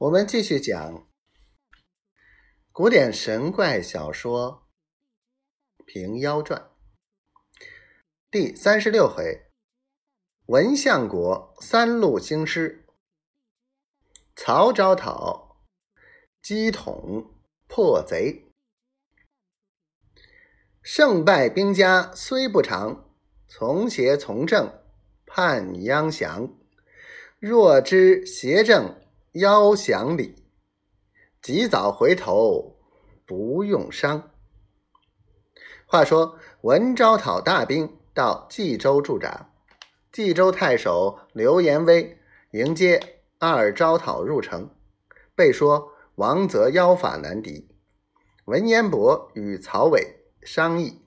我们继续讲古典神怪小说《平妖传》第三十六回：文相国三路兴师，曹昭讨击统破贼。胜败兵家虽不长，从邪从正判央降。若知邪正。腰降礼，及早回头不用伤。话说文昭讨大兵到冀州驻扎，冀州太守刘延威迎接二昭讨入城，被说王泽妖法难敌。文彦博与曹伟商议，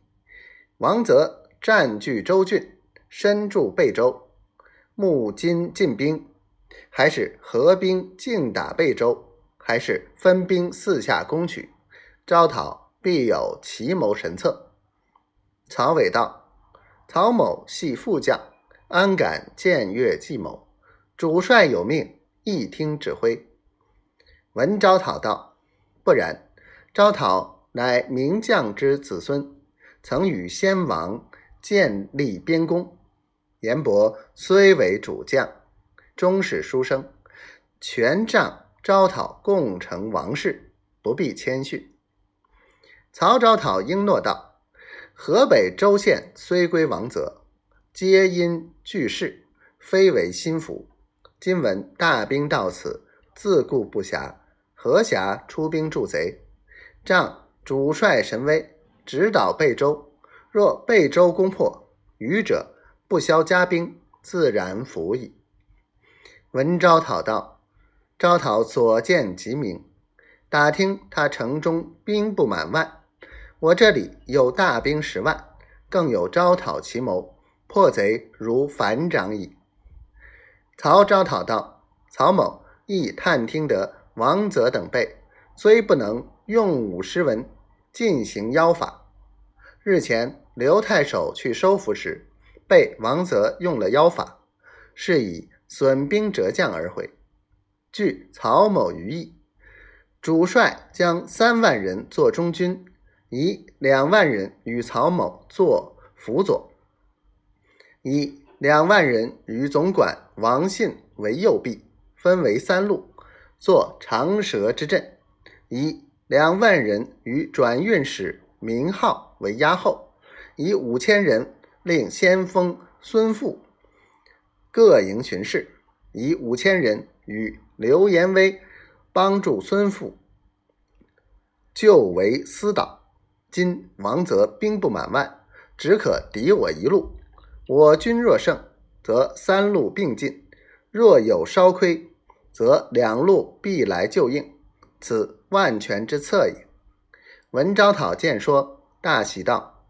王泽占据州郡，身驻贝州，募金进兵。还是合兵竞打贝州，还是分兵四下攻取？招讨必有奇谋神策。曹伟道：“曹某系副将，安敢僭越计谋？主帅有命，一听指挥。”文昭讨道：“不然，招讨乃名将之子孙，曾与先王建立边功。严伯虽为主将。”终是书生，全仗招讨共成王室，不必谦逊。曹昭讨应诺道：“河北州县虽归王泽，皆因巨事，非为心腹。今闻大兵到此，自顾不暇，何暇出兵助贼？仗主帅神威，直捣贝州。若贝州攻破，余者不消加兵，自然服矣。”文昭讨道：“昭讨所见极明，打听他城中兵不满万，我这里有大兵十万，更有招讨奇谋，破贼如反掌矣。”曹昭讨道：“曹某亦探听得王泽等辈虽不能用武施文，进行妖法。日前刘太守去收服时，被王泽用了妖法，是以。”损兵折将而回。据曹某余意，主帅将三万人做中军，以两万人与曹某做辅佐，以两万人与总管王信为右臂，分为三路，做长蛇之阵；以两万人与转运使明浩为压后，以五千人令先锋孙富。各营巡视，以五千人与刘延威帮助孙富救为私岛。今王泽兵不满万，只可敌我一路。我军若胜，则三路并进；若有稍亏，则两路必来救应。此万全之策也。文昭讨见说，大喜道：“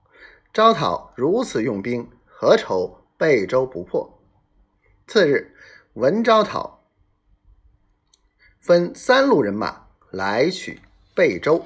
昭讨如此用兵，何愁贝州不破？”次日，文昭讨分三路人马来取贝州。